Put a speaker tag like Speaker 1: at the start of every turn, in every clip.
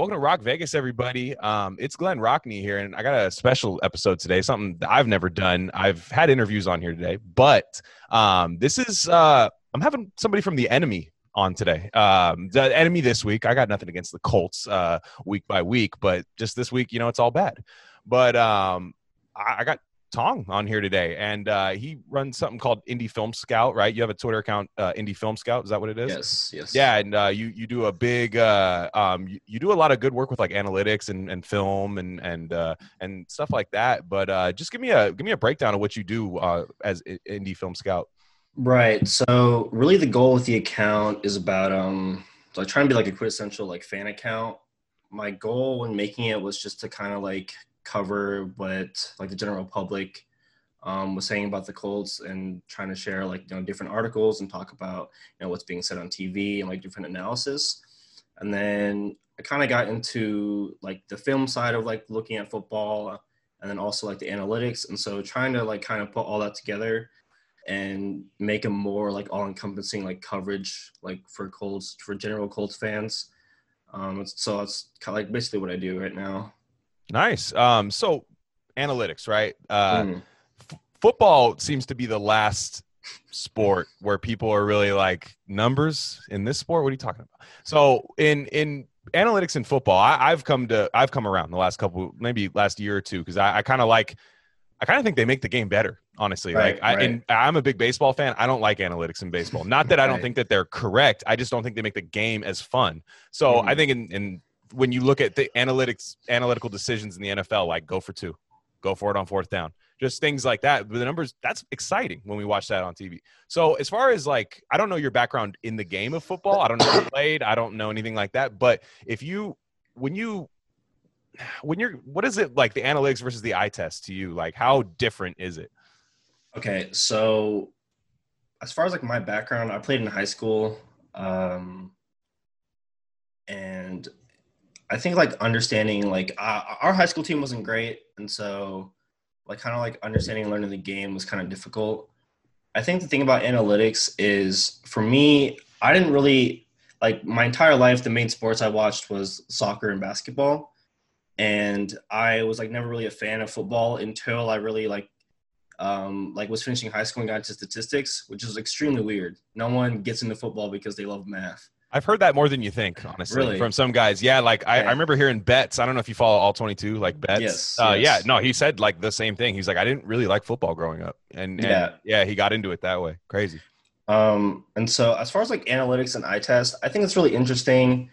Speaker 1: Welcome to Rock Vegas, everybody. Um, it's Glenn Rockney here, and I got a special episode today, something that I've never done. I've had interviews on here today, but um, this is uh, I'm having somebody from the enemy on today. Um, the enemy this week. I got nothing against the Colts uh, week by week, but just this week, you know, it's all bad. But um, I, I got Tong on here today, and uh, he runs something called Indie Film Scout. Right? You have a Twitter account, uh, Indie Film Scout. Is that what it is?
Speaker 2: Yes. Yes.
Speaker 1: Yeah, and uh, you you do a big uh, um, you, you do a lot of good work with like analytics and, and film and and uh, and stuff like that. But uh, just give me a give me a breakdown of what you do uh, as Indie Film Scout.
Speaker 2: Right. So really, the goal with the account is about um, like trying to be like a quintessential like fan account. My goal when making it was just to kind of like cover what like the general public um, was saying about the Colts and trying to share like you know different articles and talk about you know what's being said on TV and like different analysis. And then I kind of got into like the film side of like looking at football and then also like the analytics. And so trying to like kind of put all that together and make a more like all-encompassing like coverage like for Colts for general Colts fans. Um, so that's kind of like basically what I do right now.
Speaker 1: Nice. Um, so analytics, right? Uh,
Speaker 2: Mm.
Speaker 1: f- football seems to be the last sport where people are really like numbers in this sport. What are you talking about? So in in analytics in football, I, I've come to I've come around the last couple, maybe last year or two, because I, I kind of like I kind of think they make the game better. Honestly,
Speaker 2: Right,
Speaker 1: like I,
Speaker 2: right.
Speaker 1: and I'm a big baseball fan. I don't like analytics in baseball. Not that I don't
Speaker 2: Right.
Speaker 1: think that they're correct. I just don't think they make the game as fun. So
Speaker 2: Mhm.
Speaker 1: I think in, in when you look at the analytics analytical decisions in the NFL, like go for two, go for it on fourth down, just things like that. The numbers that's exciting when we watch that on TV. So as far as like, I don't know your background in the game of football. I don't know you played. I don't know anything like that. But if you when you when you're what is it like the analytics versus the eye test to you? Like how different is it?
Speaker 2: Okay, so as far as like my background, I played in high school, um, and I think like understanding like uh, our high school team wasn't great, and so like kind of like understanding and learning the game was kind of difficult. I think the thing about analytics is for me, I didn't really like my entire life. The main sports I watched was soccer and basketball, and I was like never really a fan of football until I really like um, like was finishing high school and got into statistics, which is extremely weird. No one gets into football because they love math.
Speaker 1: I've heard that more than you think, honestly,
Speaker 2: Really?
Speaker 1: from some guys. Yeah, like I, I remember hearing bets. I don't know if you follow all twenty two, like bets.
Speaker 2: Yes,
Speaker 1: Uh,
Speaker 2: yes.
Speaker 1: Yeah, no, he said like the same thing. He's like, I didn't really like football growing up, and, and
Speaker 2: Yeah.
Speaker 1: yeah, he got into it that way. Crazy.
Speaker 2: Um, and so as far as like analytics and eye test, I think it's really interesting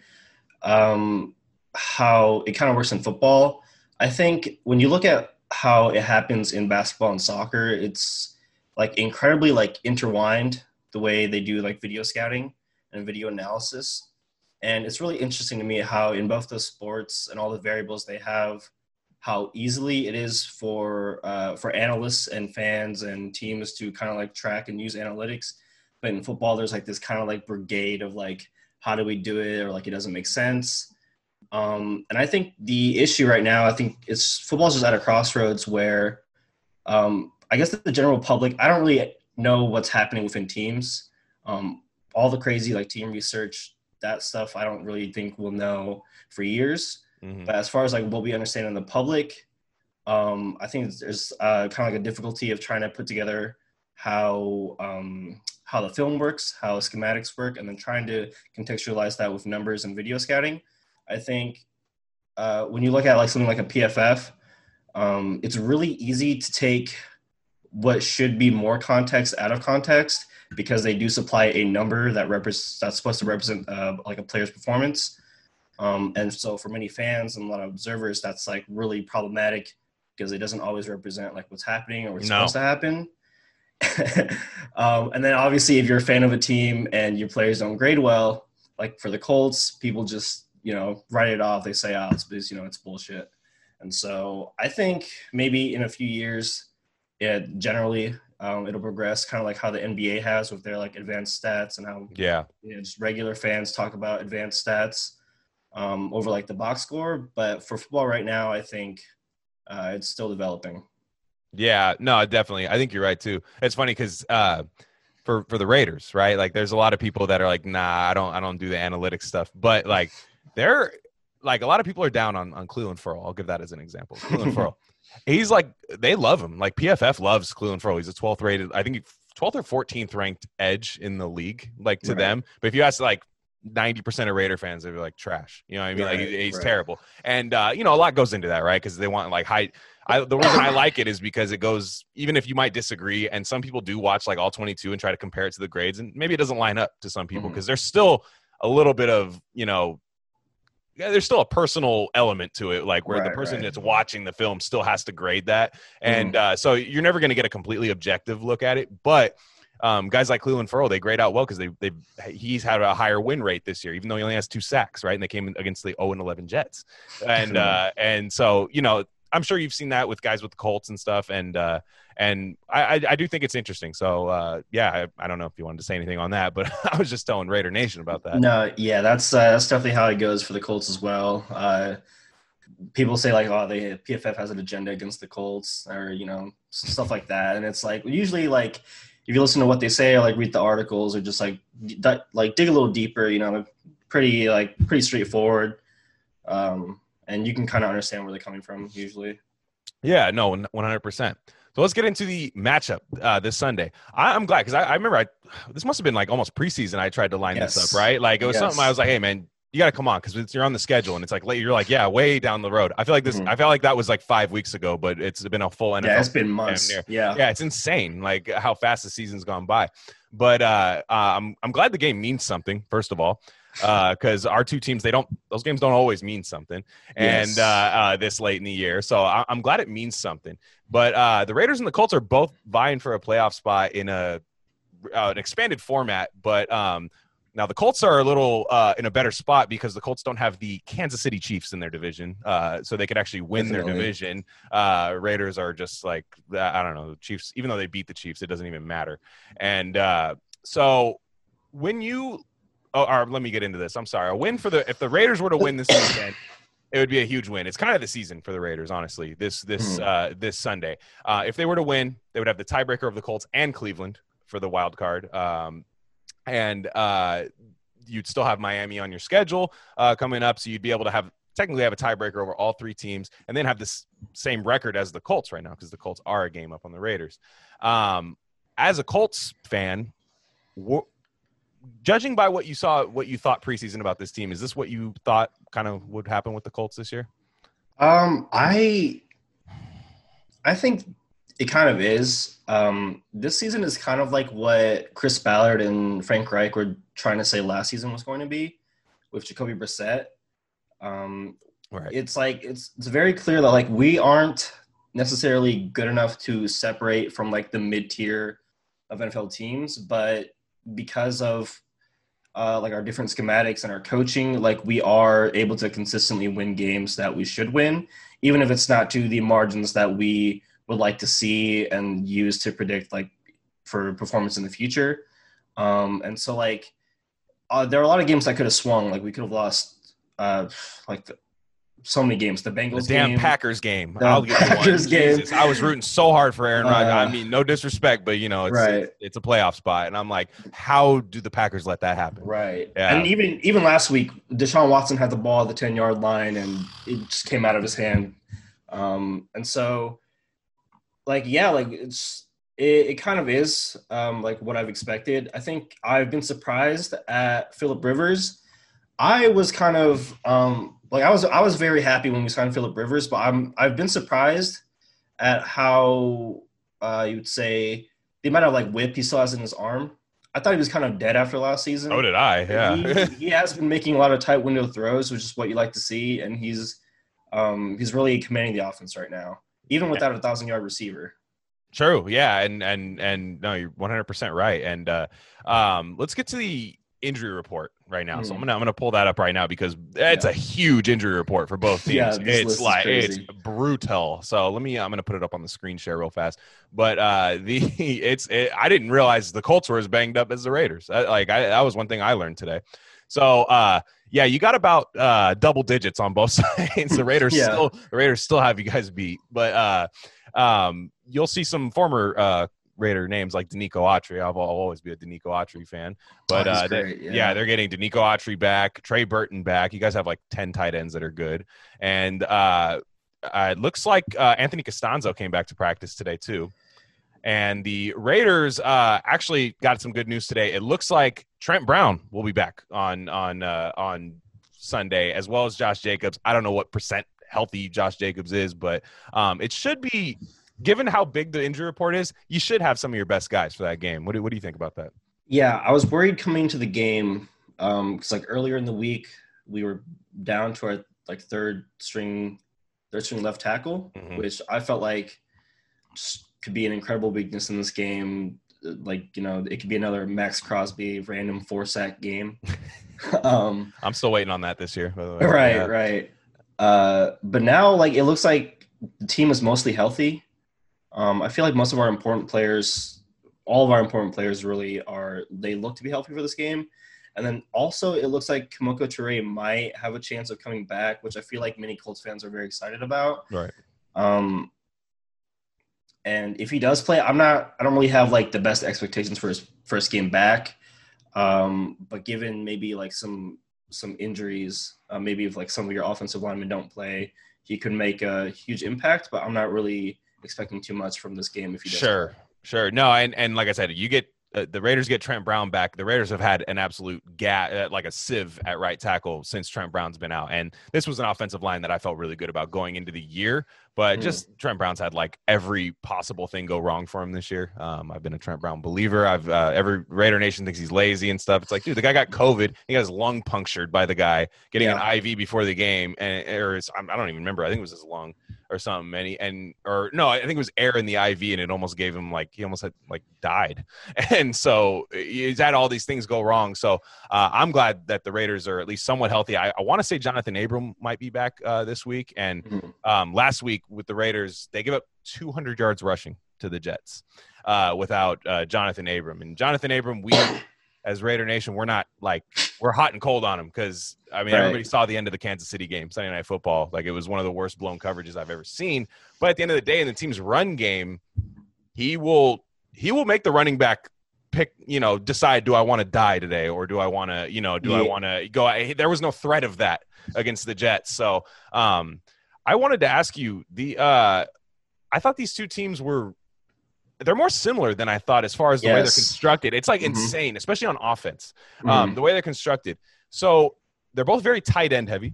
Speaker 2: um, how it kind of works in football. I think when you look at how it happens in basketball and soccer, it's like incredibly like intertwined the way they do like video scouting and video analysis. And it's really interesting to me how in both those sports and all the variables they have, how easily it is for uh, for analysts and fans and teams to kind of like track and use analytics. But in football, there's like this kind of like brigade of like, how do we do it, or like it doesn't make sense. Um, and I think the issue right now, I think it's football's just at a crossroads where um, I guess the general public, I don't really know what's happening within teams. Um, all the crazy like team research, that stuff, I don't really think we'll know for years.
Speaker 1: Mhm.
Speaker 2: But as far as like what we understand in the public, um, I think there's uh, kind of like a difficulty of trying to put together how um, how the film works, how schematics work, and then trying to contextualize that with numbers and video scouting. I think uh, when you look at like something like a PFF, um, it's really easy to take what should be more context out of context because they do supply a number that represents that's supposed to represent uh, like a player's performance. Um, and so for many fans and a lot of observers, that's like really problematic because it doesn't always represent like what's happening or what's
Speaker 1: No.
Speaker 2: supposed to happen. um, and then obviously, if you're a fan of a team and your players don't grade well, like for the Colts, people just you know write it off. They say, "Oh, it's you know it's bullshit." And so I think maybe in a few years, it generally um, it'll progress, kind of like how the NBA has with their like advanced stats and how
Speaker 1: Yeah,
Speaker 2: you know, just regular fans talk about advanced stats um, over like the box score. But for football right now, I think uh, it's still developing.
Speaker 1: yeah, no, definitely. I think you're right too. It's funny because uh, for for the Raiders, right? Like, there's a lot of people that are like, nah, I don't, I don't do the analytics stuff, but like, they're like a lot of people are down on on Clelin Ferrell. I'll give that as an example. Clelin Ferrell. He's like they love him. Like PFF loves Clelin Ferrell. He's a 12th rated. I think 12th or 14th ranked edge in the league, like to
Speaker 2: Right.
Speaker 1: them. But if you ask like 90% of Raider fans, they'd be like trash. You know what I mean? like
Speaker 2: Right,
Speaker 1: he- he's
Speaker 2: right.
Speaker 1: terrible. And uh, you know, a lot goes into that, right? Because they want like high. I, the reason I like it is because it goes even if you might disagree, and some people do watch like all 22 and try to compare it to the grades, and maybe it doesn't line up to some people because there's still a little bit of you know there's still a personal element to it, like where the person
Speaker 2: right.
Speaker 1: that's watching the film still has to grade that, and uh, so you're never going to get a completely objective look at it. But um, guys like Clelin Ferrell, they grade out well because they they he's had a higher win rate this year, even though he only has two sacks, right? And they came against the 0 and 11 Jets, and uh, and so you know I'm sure you've seen that with guys with the Colts and stuff, and uh, and I, I I do think it's interesting. So uh, yeah, I, I don't know if you wanted to say anything on that, but I was just telling Raider Nation about that.
Speaker 2: No, yeah, that's uh, that's definitely how it goes for the Colts as well. Uh, people say like, oh, the PFF has an agenda against the Colts, or you know, stuff like that, and it's like usually like if you listen to what they say, or like read the articles, or just like like dig a little deeper, you know, pretty like pretty straightforward, um, and you can kind of understand where they're coming from usually.
Speaker 1: Yeah, no, one hundred percent. So let's get into the matchup uh, this Sunday. I, I'm glad because I, I remember I this must have been like almost preseason. I tried to line this up, right? Like it was
Speaker 2: Yes.
Speaker 1: something I was like, hey man, you got to come on because you're on the schedule, and it's like late. You're like, yeah, way down the road. I feel like this.
Speaker 2: Mhm.
Speaker 1: I felt like that was like five weeks ago, but it's been a full NFL.
Speaker 2: Yeah, it's been months. Yeah,
Speaker 1: yeah, it's insane, like how fast the season's gone by. But uh, uh, I'm I'm glad the game means something. First of all, because our two teams they don't those games don't always mean something, and
Speaker 2: Yes.
Speaker 1: uh, uh, this late in the year, so I, I'm glad it means something. But uh, the Raiders and the Colts are both vying for a playoff spot in a uh, an expanded format, but. Um, now the Colts are a little uh, in a better spot because the Colts don't have the Kansas City Chiefs in their division, uh, so they could actually win their division. Uh, Raiders are just like I don't know the Chiefs. Even though they beat the Chiefs, it doesn't even matter. And uh, so when you, oh, or let me get into this. I'm sorry. A win for the if the Raiders were to win this weekend. It would be a huge win. It's kind of the season for the Raiders, honestly. This this
Speaker 2: Mhm.
Speaker 1: uh, this Sunday, uh, if they were to win, they would have the tiebreaker of the Colts and Cleveland for the wild card. Um, and uh, you'd still have Miami on your schedule uh, coming up, so you'd be able to have technically have a tiebreaker over all three teams, and then have this same record as the Colts right now because the Colts are a game up on the Raiders. Um, as a Colts fan, judging by what you saw, what you thought preseason about this team, is this what you thought kind of would happen with the Colts this year?
Speaker 2: Um, I I think it kind of is. Um, this season is kind of like what Chris Ballard and Frank Reich were trying to say last season was going to be with Jacoby Brissett. Um,
Speaker 1: Right.
Speaker 2: it's like it's it's very clear that like we aren't necessarily good enough to separate from like the mid tier of NFL teams, but because of uh, like our different schematics and our coaching, like we are able to consistently win games that we should win, even if it's not to the margins that we would like to see and use to predict like for performance in the future. Um, and so like uh, there are a lot of games that could have swung. Like we could have lost uh, like the, so many games. The
Speaker 1: The
Speaker 2: Bengals
Speaker 1: damn
Speaker 2: game.
Speaker 1: Packers game.
Speaker 2: The
Speaker 1: I'll get to one.
Speaker 2: Packers game.
Speaker 1: Jesus, I was rooting so hard for Aaron Rodgers. I
Speaker 2: Uh,
Speaker 1: mean, no disrespect, but you know, it's,
Speaker 2: Right.
Speaker 1: it's it's a playoff spot, and I'm like, how do the Packers let that happen?
Speaker 2: Right.
Speaker 1: Yeah.
Speaker 2: And even even last week, Deshaun Watson had the ball at the 10 yard line and it just came out of his hand. Um, and so like yeah, like it's it, it kind of is um, like what I've expected. I think I've been surprised at Philip Rivers. I was kind of um, like I was I was very happy when we signed Philip Rivers, but I'm I've been surprised at how uh, you would say the amount of like whip he still has in his arm. I thought he was kind of dead after last season.
Speaker 1: Oh, did I? Yeah.
Speaker 2: he, he has been making a lot of tight window throws, which is what you like to see, and he's um, he's really commanding the offense right now, even without a thousand yard receiver.
Speaker 1: True. Yeah. And and and no, you're 100 percent right. And uh, um, let's get to the injury report right now. So I'm
Speaker 2: Mhm.
Speaker 1: gonna I'm gonna pull that up right now because it's
Speaker 2: Yeah.
Speaker 1: a huge injury report for both teams.
Speaker 2: Yeah,
Speaker 1: it's like it's brutal. So let me I'm gonna put it up on the screen share real fast. But uh, the it's it, I didn't realize the Colts were as banged up as the Raiders. I, like I, that was one thing I learned today. So uh, yeah, you got about uh, double digits on both sides. the Raiders
Speaker 2: Yeah.
Speaker 1: still the Raiders still have you guys beat, but uh, um, you'll see some former uh, Raider names like Denico Autry. I'll, I'll always be a Denico Autry fan. But
Speaker 2: Oh,
Speaker 1: uh, they- yeah.
Speaker 2: yeah.
Speaker 1: they're getting Denico Autry back, Trey Burton back. You guys have like ten tight ends that are good, and uh, uh, it looks like uh, Anthony Castonzo came back to practice today too. And the Raiders uh, actually got some good news today. It looks like Trent Brown will be back on on uh, on Sunday, as well as Josh Jacobs. I don't know what percent healthy Josh Jacobs is, but um, it should be. Given how big the injury report is, you should have some of your best guys for that game. What do, what do you think about that?
Speaker 2: Yeah, I was worried coming to the game because like earlier in the week we were down to our like third string, third string left tackle,
Speaker 1: Mhm.
Speaker 2: which I felt like could be an incredible weakness in this game. Like you know, it could be another Maxx Crosby random four sack game. um,
Speaker 1: I'm still waiting on that this year. By the way.
Speaker 2: right,
Speaker 1: Yeah.
Speaker 2: right. Uh, but now, like, it looks like the team is mostly healthy. Um, I feel like most of our important players, all of our important players, really are. They look to be healthy for this game, and then also it looks like Kemoko Turay might have a chance of coming back, which I feel like many Colts fans are very excited about.
Speaker 1: Right.
Speaker 2: Um, and if he does play, I'm not. I don't really have like the best expectations for his first game back. Um, but given maybe like some some injuries, uh, maybe if like some of your offensive linemen don't play, he could make a huge impact. But I'm not really expecting too much from this game if you.
Speaker 1: Sure, sure. No, and and like I said, you get uh, the Raiders get Trent Brown back. The Raiders have had an absolute gap, uh, like a sieve at right tackle since Trent Brown's been out. And this was an offensive line that I felt really good about going into the year. But
Speaker 2: Mhm.
Speaker 1: just Trent Brown's had like every possible thing go wrong for him this year. Um, I've been a Trent Brown believer. I've uh, every Raider Nation thinks he's lazy and stuff. It's like, dude, the guy got COVID. He got his lung punctured by the guy getting
Speaker 2: Yeah.
Speaker 1: an IV before the game, and or his, I don't even remember. I think it was his lung or something. And he, and or no, I think it was air in the IV, and it almost gave him like he almost had like died. And so he's had all these things go wrong. So uh, I'm glad that the Raiders are at least somewhat healthy. I, I want to say Johnathan Abram might be back uh, this week, and
Speaker 2: Mhm.
Speaker 1: um, last week with the Raiders, they give up 200 yards rushing to the Jets uh, without uh, Johnathan Abram. And Johnathan Abram, we as Raider Nation, we're not like we're hot and cold on him because I mean
Speaker 2: Right.
Speaker 1: everybody saw the end of the Kansas City game, Sunday Night Football. Like it was one of the worst blown coverages I've ever seen. But at the end of the day, in the team's run game, he will he will make the running back pick you know decide do i want to die today or do i want to you know do i want to go I, there was no threat of that against the jets so um i wanted to ask you the uh i thought these two teams were they're more similar than i thought as far as the way they're constructed it's like
Speaker 2: Mhm.
Speaker 1: insane especially on offense
Speaker 2: Mhm.
Speaker 1: um the way they're constructed so they're both very tight end heavy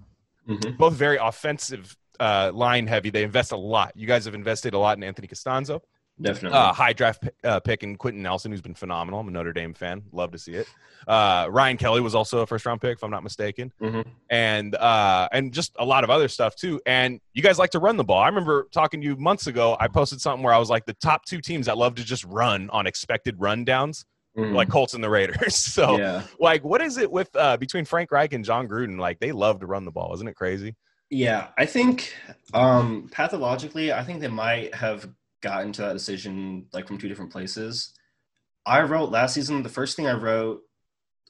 Speaker 2: Mhm.
Speaker 1: both very offensive uh, line heavy. They invest a lot. You guys have invested a lot in Anthony Castonzo,
Speaker 2: definitely.
Speaker 1: uh, high draft pick, uh, pick in Quenton Nelson, who's been phenomenal. I'm a Notre Dame fan. Love to see it. Uh, Ryan Kelly was also a first round pick, if I'm not mistaken,
Speaker 2: Mhm.
Speaker 1: and uh, and just a lot of other stuff too. And you guys like to run the ball. I remember talking to you months ago. I posted something where I was like, the top two teams that love to just run on expected run downs,
Speaker 2: Mhm.
Speaker 1: like Colts and the Raiders. so
Speaker 2: yeah.
Speaker 1: like, what is it with uh, between Frank Reich and Jon Gruden? Like, they love to run the ball. Isn't it crazy?
Speaker 2: Yeah, I think um, pathologically, I think they might have gotten to that decision like from two different places. I wrote last season. The first thing I wrote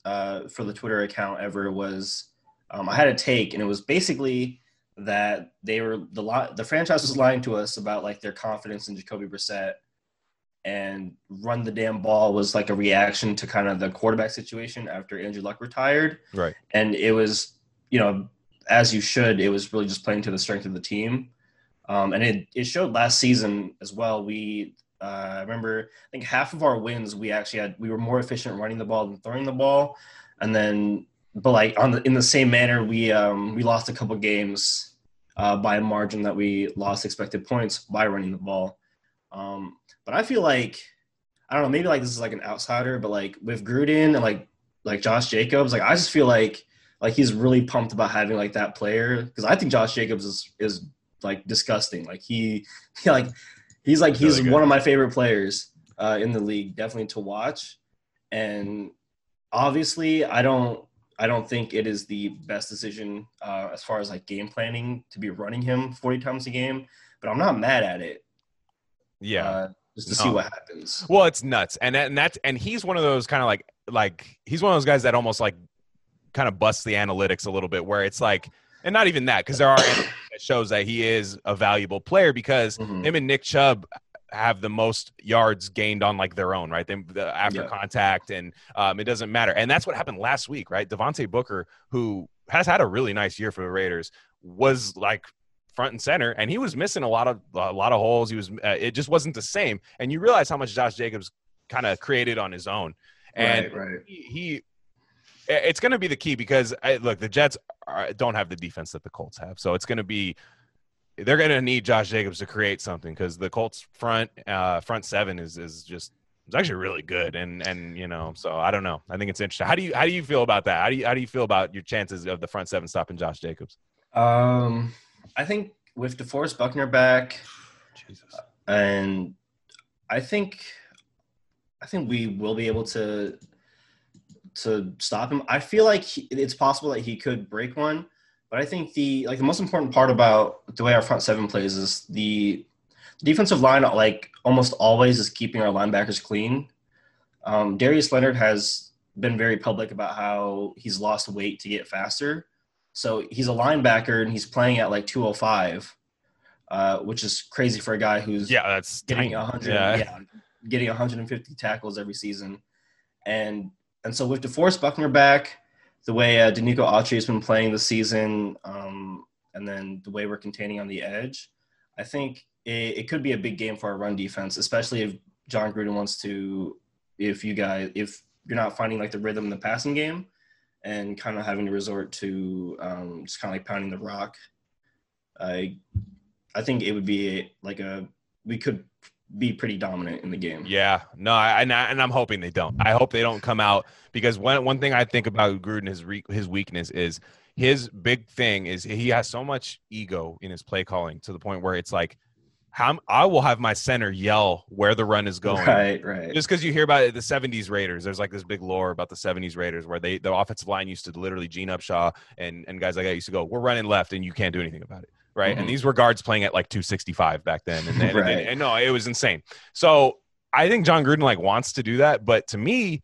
Speaker 2: uh, for the Twitter account ever was um, I had a take, and it was basically that they were the li- the franchise was lying to us about like their confidence in Jacoby Brissett, and run the damn ball was like a reaction to kind of the quarterback situation after Andrew Luck retired
Speaker 1: Right.
Speaker 2: and it was you know as you should it was really just playing to the strength of the team um, and it, it showed last season as well. We uh, i remember i think half of our wins we actually had we were more efficient running the ball than throwing the ball. And then but like on the in the same manner we um, we lost a couple games uh, by a margin that we lost expected points by running the ball. Um, but i feel like i don't know maybe like this is like an outsider but like with gruden and like like josh jacobs like i just feel like like he's really pumped about having like that player. Because I think Josh Jacobs is is like disgusting. Like he, he like he's like he's
Speaker 1: Really
Speaker 2: one of my favorite players uh, in the league, definitely to watch. And obviously, I don't I don't think it is the best decision uh, as far as like game planning to be running him forty times a game. But I'm not mad at it.
Speaker 1: Yeah.
Speaker 2: uh, just to see what happens.
Speaker 1: Well, it's nuts, and and that's and he's one of those kind of like like he's one of those guys that almost like kind of busts the analytics a little bit, where it's like, and not even that because there are shows that he is a valuable player because
Speaker 2: Mhm.
Speaker 1: him and Nick Chubb have the most yards gained on like their own, right? They, the, after
Speaker 2: Yeah.
Speaker 1: contact, and um, it doesn't matter. And that's what happened last week, right? Devontae Booker, who has had a really nice year for the Raiders, was like front and center, and he was missing a lot of a lot of holes. He was uh, it just wasn't the same, and you realize how much Josh Jacobs kind of created on his own, and
Speaker 2: right, right.
Speaker 1: he, he it's going to be the key because I, look, the Jets are, don't have the defense that the Colts have, so it's going to be they're going to need Josh Jacobs to create something because the Colts front uh, front seven is is just it's actually really good, and and you know, so I don't know. I think it's interesting. How do you how do you feel about that? How do you how do you feel about your chances of the front seven stopping Josh Jacobs?
Speaker 2: Um, I think with DeForest Buckner back,
Speaker 1: Jesus.
Speaker 2: and I think I think we will be able to to stop him. I feel like he, it's possible that he could break one, but I think the like the most important part about the way our front seven plays is the defensive line like almost always is keeping our linebackers clean. Um, Darius Leonard has been very public about how he's lost weight to get faster. So he's a linebacker and he's playing at like 205, uh, which is crazy for a guy who's
Speaker 1: Yeah, that's
Speaker 2: getting
Speaker 1: tiny.
Speaker 2: 100
Speaker 1: Yeah.
Speaker 2: yeah. getting 150 tackles every season and and so with DeForest Buckner back the way uh, Denico has been playing this season um, and then the way we're containing on the edge I think it, it could be a big game for our run defense especially if Jon Gruden wants to if you guys if you're not finding like the rhythm in the passing game and kind of having to resort to um, just kind of like pounding the rock I I think it would be like a we could be pretty dominant in the game.
Speaker 1: Yeah, no, I, and, I, and I'm hoping they don't. I hope they don't come out because one one thing I think about Gruden his re, his weakness is his big thing is he has so much ego in his play calling to the point where it's like, how I will have my center yell where the run is going.
Speaker 2: Right, right.
Speaker 1: Just because you hear about it, the '70s Raiders, there's like this big lore about the '70s Raiders where they the offensive line used to literally Gene Upshaw and and guys like that used to go, "We're running left, and you can't do anything about it." Right,
Speaker 2: Mhm.
Speaker 1: and these were guards playing at like 265 back then, and, and,
Speaker 2: Right.
Speaker 1: and, and no, it was insane. So I think Jon Gruden like wants to do that, but to me,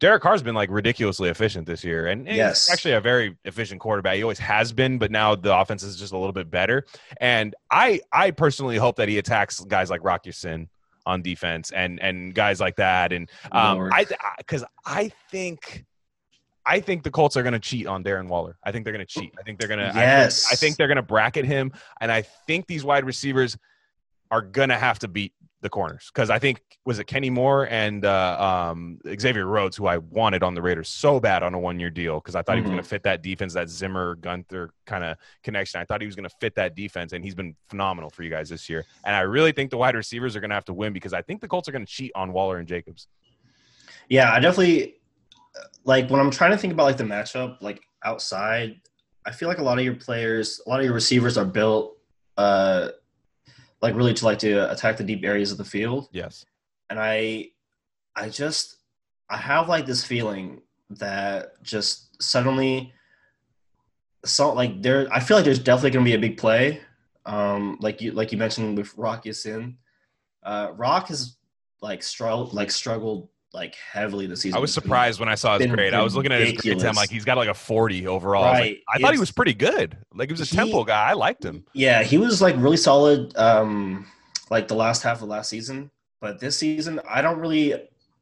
Speaker 1: Derek Carr's been like ridiculously efficient this year, and,
Speaker 2: Yes.
Speaker 1: actually a very efficient quarterback. He always has been, but now the offense is just a little bit better. And I, I personally hope that he attacks guys like Rock Sin on defense and and guys like that. And um,
Speaker 2: Lord.
Speaker 1: I because I think. I think the Colts are going to cheat on Darren Waller. I think they're going to cheat. I think they're going to.
Speaker 2: Yes.
Speaker 1: I think they're going to bracket him, and I think these wide receivers are going to have to beat the corners because I think was it Kenny Moore and uh, um, Xavier Rhodes, who I wanted on the Raiders so bad on a one-year deal because I thought he was
Speaker 2: Mhm.
Speaker 1: going to fit that defense, that Zimmer Guenther kind of connection. I thought he was going to fit that defense, and he's been phenomenal for you guys this year. And I really think the wide receivers are going to have to win because I think the Colts are going to cheat on Waller and Jacobs.
Speaker 2: Yeah, I definitely like when I'm trying to think about like the matchup, like outside, I feel like a lot of your players, a lot of your receivers are built uh like really to like to attack the deep areas of the field.
Speaker 1: Yes.
Speaker 2: and I I just I have like this feeling that just suddenly so like there I feel like there's definitely gonna be a big play. Um like you like you mentioned with Rock Ya-Sin. Uh Rock has like struggled like struggled like heavily this season.
Speaker 1: I was surprised when I saw his grade. I was looking at his grades. I'm like, he's got like a 40 overall. I, like,
Speaker 2: Right.
Speaker 1: I thought he was pretty good. Like he was a
Speaker 2: He-
Speaker 1: tempo guy. I liked him.
Speaker 2: Yeah, he was like really solid um like the last half of last season, but this season I don't really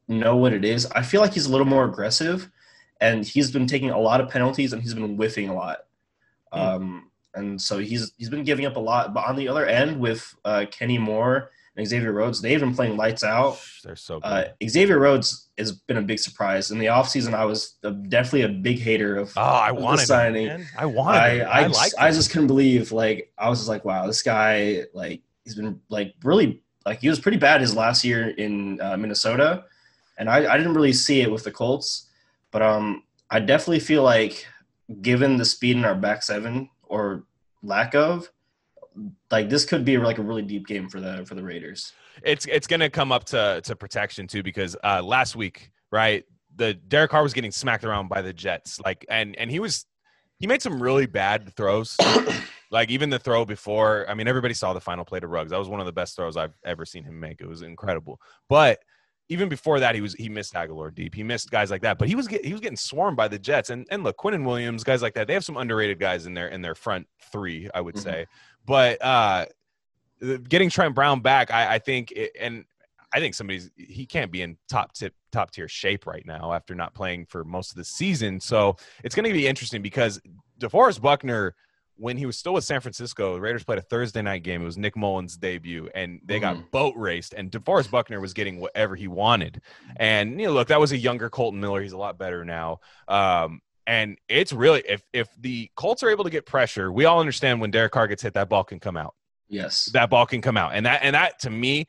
Speaker 2: know what it is. I feel like he's a little more aggressive and he's been taking a lot of penalties and he's been whiffing a lot.
Speaker 1: Hmm.
Speaker 2: Um and so he's he's been giving up a lot, but on the other end with uh, Kenny Moore and Xavier Rhodes, they've been playing lights out.
Speaker 1: They're so good.
Speaker 2: Uh, Xavier Rhodes has been a big surprise. In the offseason, I was uh, definitely a big hater of
Speaker 1: oh, I
Speaker 2: of the
Speaker 1: wanted him,
Speaker 2: signing.
Speaker 1: man. I wanted
Speaker 2: I
Speaker 1: him.
Speaker 2: I,
Speaker 1: I,
Speaker 2: just, I just couldn't believe like I was just like wow this guy like he's been like really like he was pretty bad his last year in uh, Minnesota and I, I didn't really see it with the Colts but um I definitely feel like given the speed in our back seven or lack of like this could be like a really deep game for the for the Raiders.
Speaker 1: It's it's gonna come up to to protection too because uh last week right the Derek Carr was getting smacked around by the Jets like and and he was he made some really bad throws. Like even the throw before I mean everybody saw the final play to Ruggs. That was one of the best throws I've ever seen him make. It was incredible. But even before that he was he missed Agholor deep. He missed guys like that. But he was get, he was getting swarmed by the Jets. And and look Quinnen Williams guys like that they have some underrated guys in their in their front three I would
Speaker 2: Mhm.
Speaker 1: say but uh getting Trent Brown back, I, I think, it, and I think somebody's he can't be in top tip top tier shape right now after not playing for most of the season. So it's going to be interesting because DeForest Buckner, when he was still with San Francisco, the Raiders played a Thursday night game. It was Nick Mullens' debut, and they got
Speaker 2: Mhm.
Speaker 1: boat raced. And DeForest Buckner was getting whatever he wanted. And you know, look, that was a younger Kolton Miller. He's a lot better now. Um, and it's really if if the Colts are able to get pressure, we all understand when Derek Carr gets hit, that ball can come out.
Speaker 2: Yes.
Speaker 1: that ball can come out. And that and that to me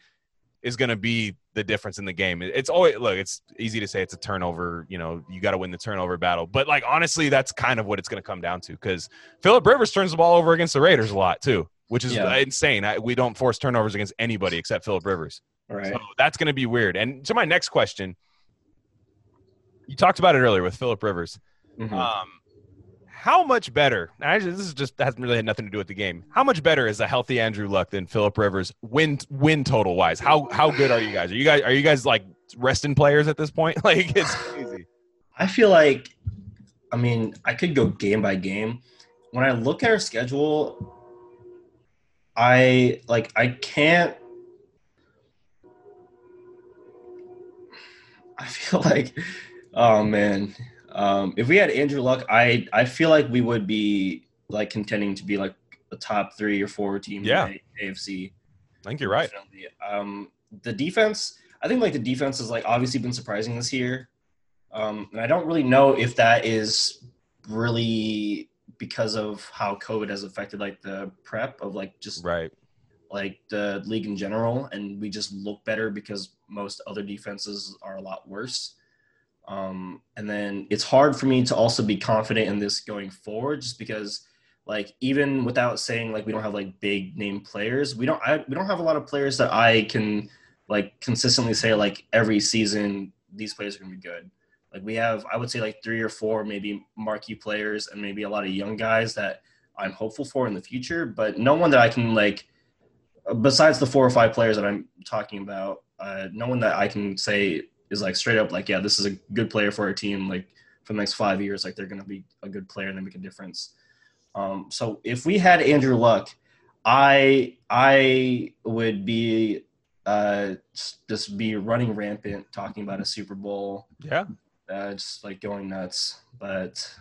Speaker 1: is going to be the difference in the game. It's always look it's easy to say it's a turnover you know you got to win the turnover battle. But like honestly that's kind of what it's going to come down to because philip rivers turns the ball over against the raiders a lot too which is
Speaker 2: Yeah.
Speaker 1: insane. I, we don't force turnovers against anybody except philip rivers.
Speaker 2: Right.
Speaker 1: so that's going to be weird. And to my next question you talked about it earlier with philip rivers
Speaker 2: Mhm.
Speaker 1: um, how much better? Actually, this is just hasn't really had nothing to do with the game. How much better is a healthy Andrew Luck than Philip Rivers win win total wise? How how good are you guys? Are you guys are you guys like resting players at this point? Like it's crazy.
Speaker 2: I feel like, I mean, I could go game by game. When I look at our schedule, I like I can't. I feel like, oh man, um, if we had Andrew Luck, I I feel like we would be like contending to be like a top three or four team
Speaker 1: Yeah.
Speaker 2: in the AFC.
Speaker 1: I think you're right.
Speaker 2: Um, the defense, I think like the defense has like obviously been surprising this year. Um, and I don't really know if that is really because of how COVID has affected like the prep of like just
Speaker 1: Right.
Speaker 2: like the league in general, and we just look better because most other defenses are a lot worse. Um, and then it's hard for me to also be confident in this going forward, just because like even without saying like we don't have like big name players, we don't I, we don't have a lot of players that I can like consistently say like every season these players are gonna be good. Like we have, I would say like three or four maybe marquee players and maybe a lot of young guys that I'm hopeful for in the future, but no one that I can like besides the four or five players that I'm talking about, uh, no one that I can say is like straight up like, yeah, this is a good player for our team. Like for the next five years, like they're going to be a good player and they make a difference. Um, so if we had Andrew Luck, I I would be uh, just- be running rampant talking about a Super Bowl,
Speaker 1: Yeah.
Speaker 2: uh, just like going nuts. But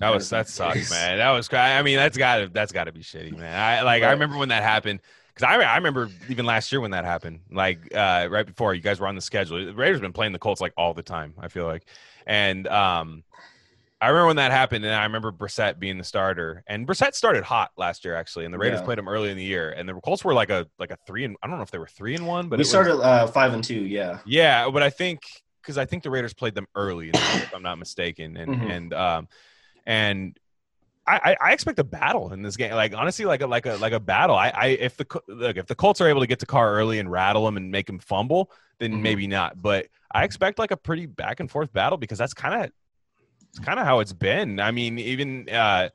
Speaker 1: That was that sucks, man. That was I mean, that's got to that's got to be shitty, man. I like I remember when that happened because I I remember even last year when that happened, like uh, right before you guys were on the schedule. The Raiders been playing the Colts like all the time. I feel like, and um, I remember when that happened, and I remember Brissett being the starter, and Brissett started hot last year actually, and the Raiders
Speaker 2: Yeah.
Speaker 1: played him early in the year, and the Colts were like a like a three and I don't know if they were three and one, but
Speaker 2: we
Speaker 1: it was-
Speaker 2: started uh, five and two, yeah.
Speaker 1: yeah, but I think because I think the Raiders played them early, year, if I'm not mistaken, and
Speaker 2: Mhm.
Speaker 1: and um, and I, I expect a battle in this game. Like honestly, like a like a like a battle. I I if the look if the Colts are able to get to Carr early and rattle him and make him fumble, then
Speaker 2: Mhm.
Speaker 1: maybe not. But I expect like a pretty back and forth battle because that's kind of it's kind of how it's been. I mean, even uh